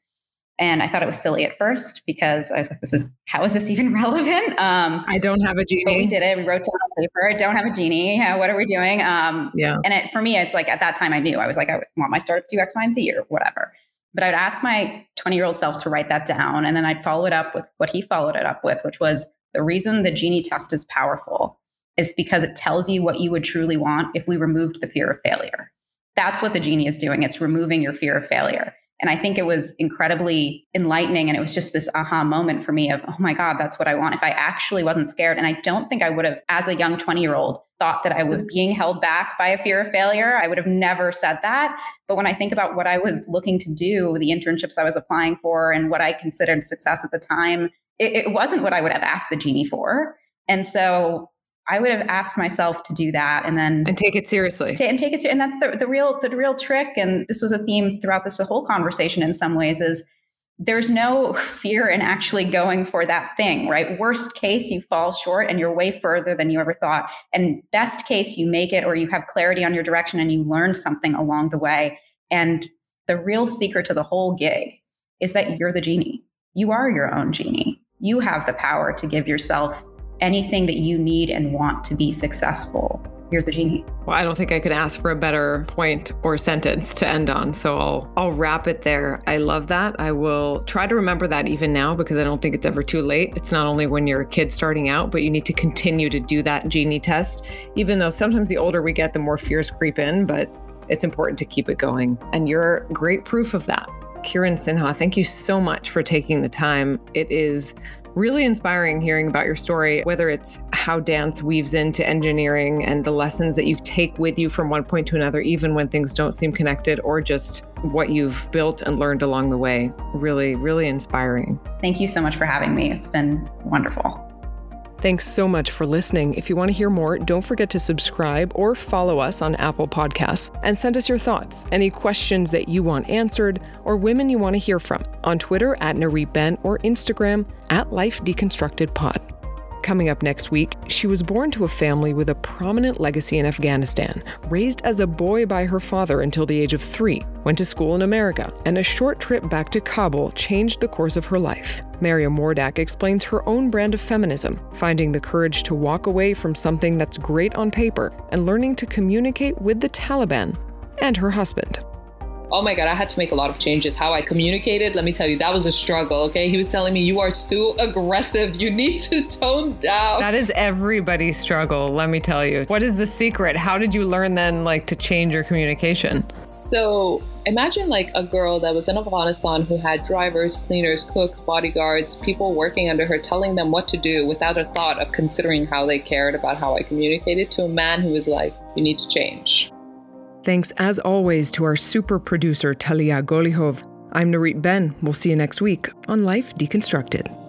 And I thought it was silly at first because I was like, this is, how is this even relevant? Um, I don't have a genie. we did it. We wrote down on paper. I don't have a genie. Yeah, what are we doing? Um, yeah. And it, for me, it's like at that time I knew I was like, I want my startup to do X, Y, and Z or whatever. But I'd ask my 20 year old self to write that down. And then I'd follow it up with what he followed it up with, which was the reason the genie test is powerful is because it tells you what you would truly want if we removed the fear of failure. That's what the genie is doing. It's removing your fear of failure. And I think it was incredibly enlightening. And it was just this aha moment for me of, oh my God, that's what I want. If I actually wasn't scared. And I don't think I would have, as a young 20 year old, thought that I was mm-hmm. being held back by a fear of failure. I would have never said that. But when I think about what I was looking to do, the internships I was applying for, and what I considered success at the time, it, it wasn't what I would have asked the genie for. And so I would have asked myself to do that and then and take it seriously. and take it and that's the the real the real trick and this was a theme throughout this whole conversation in some ways is there's no fear in actually going for that thing, right? Worst case you fall short and you're way further than you ever thought and best case you make it or you have clarity on your direction and you learn something along the way and the real secret to the whole gig is that you're the genie. You are your own genie. You have the power to give yourself anything that you need and want to be successful. You're the genie. Well, I don't think I could ask for a better point or sentence to end on. So I'll I'll wrap it there. I love that. I will try to remember that even now because I don't think it's ever too late. It's not only when you're a kid starting out, but you need to continue to do that genie test. Even though sometimes the older we get, the more fears creep in, but it's important to keep it going. And you're great proof of that. Kiran Sinha, thank you so much for taking the time. It is really inspiring hearing about your story, whether it's how dance weaves into engineering and the lessons that you take with you from one point to another, even when things don't seem connected, or just what you've built and learned along the way. Really, really inspiring. Thank you so much for having me. It's been wonderful. Thanks so much for listening. If you want to hear more, don't forget to subscribe or follow us on Apple Podcasts and send us your thoughts, any questions that you want answered, or women you want to hear from on Twitter at Nurit Ben or Instagram at Life Deconstructed Pod. Coming up next week, she was born to a family with a prominent legacy in Afghanistan, raised as a boy by her father until the age of three, went to school in America, and a short trip back to Kabul changed the course of her life. Mariam Mordak explains her own brand of feminism, finding the courage to walk away from something that's great on paper and learning to communicate with the Taliban and her husband. Oh my God, I had to make a lot of changes. How I communicated, let me tell you, that was a struggle. Okay. He was telling me, you are too aggressive. You need to tone down. That is everybody's struggle, let me tell you. What is the secret? How did you learn then, like, to change your communication? So imagine like a girl that was in Afghanistan who had drivers, cleaners, cooks, bodyguards, people working under her telling them what to do without a thought of considering how they cared about how I communicated to a man who was like, you need to change. Thanks as always to our super producer Talia Golihov. I'm Nurit Ben. We'll see you next week on Life Deconstructed.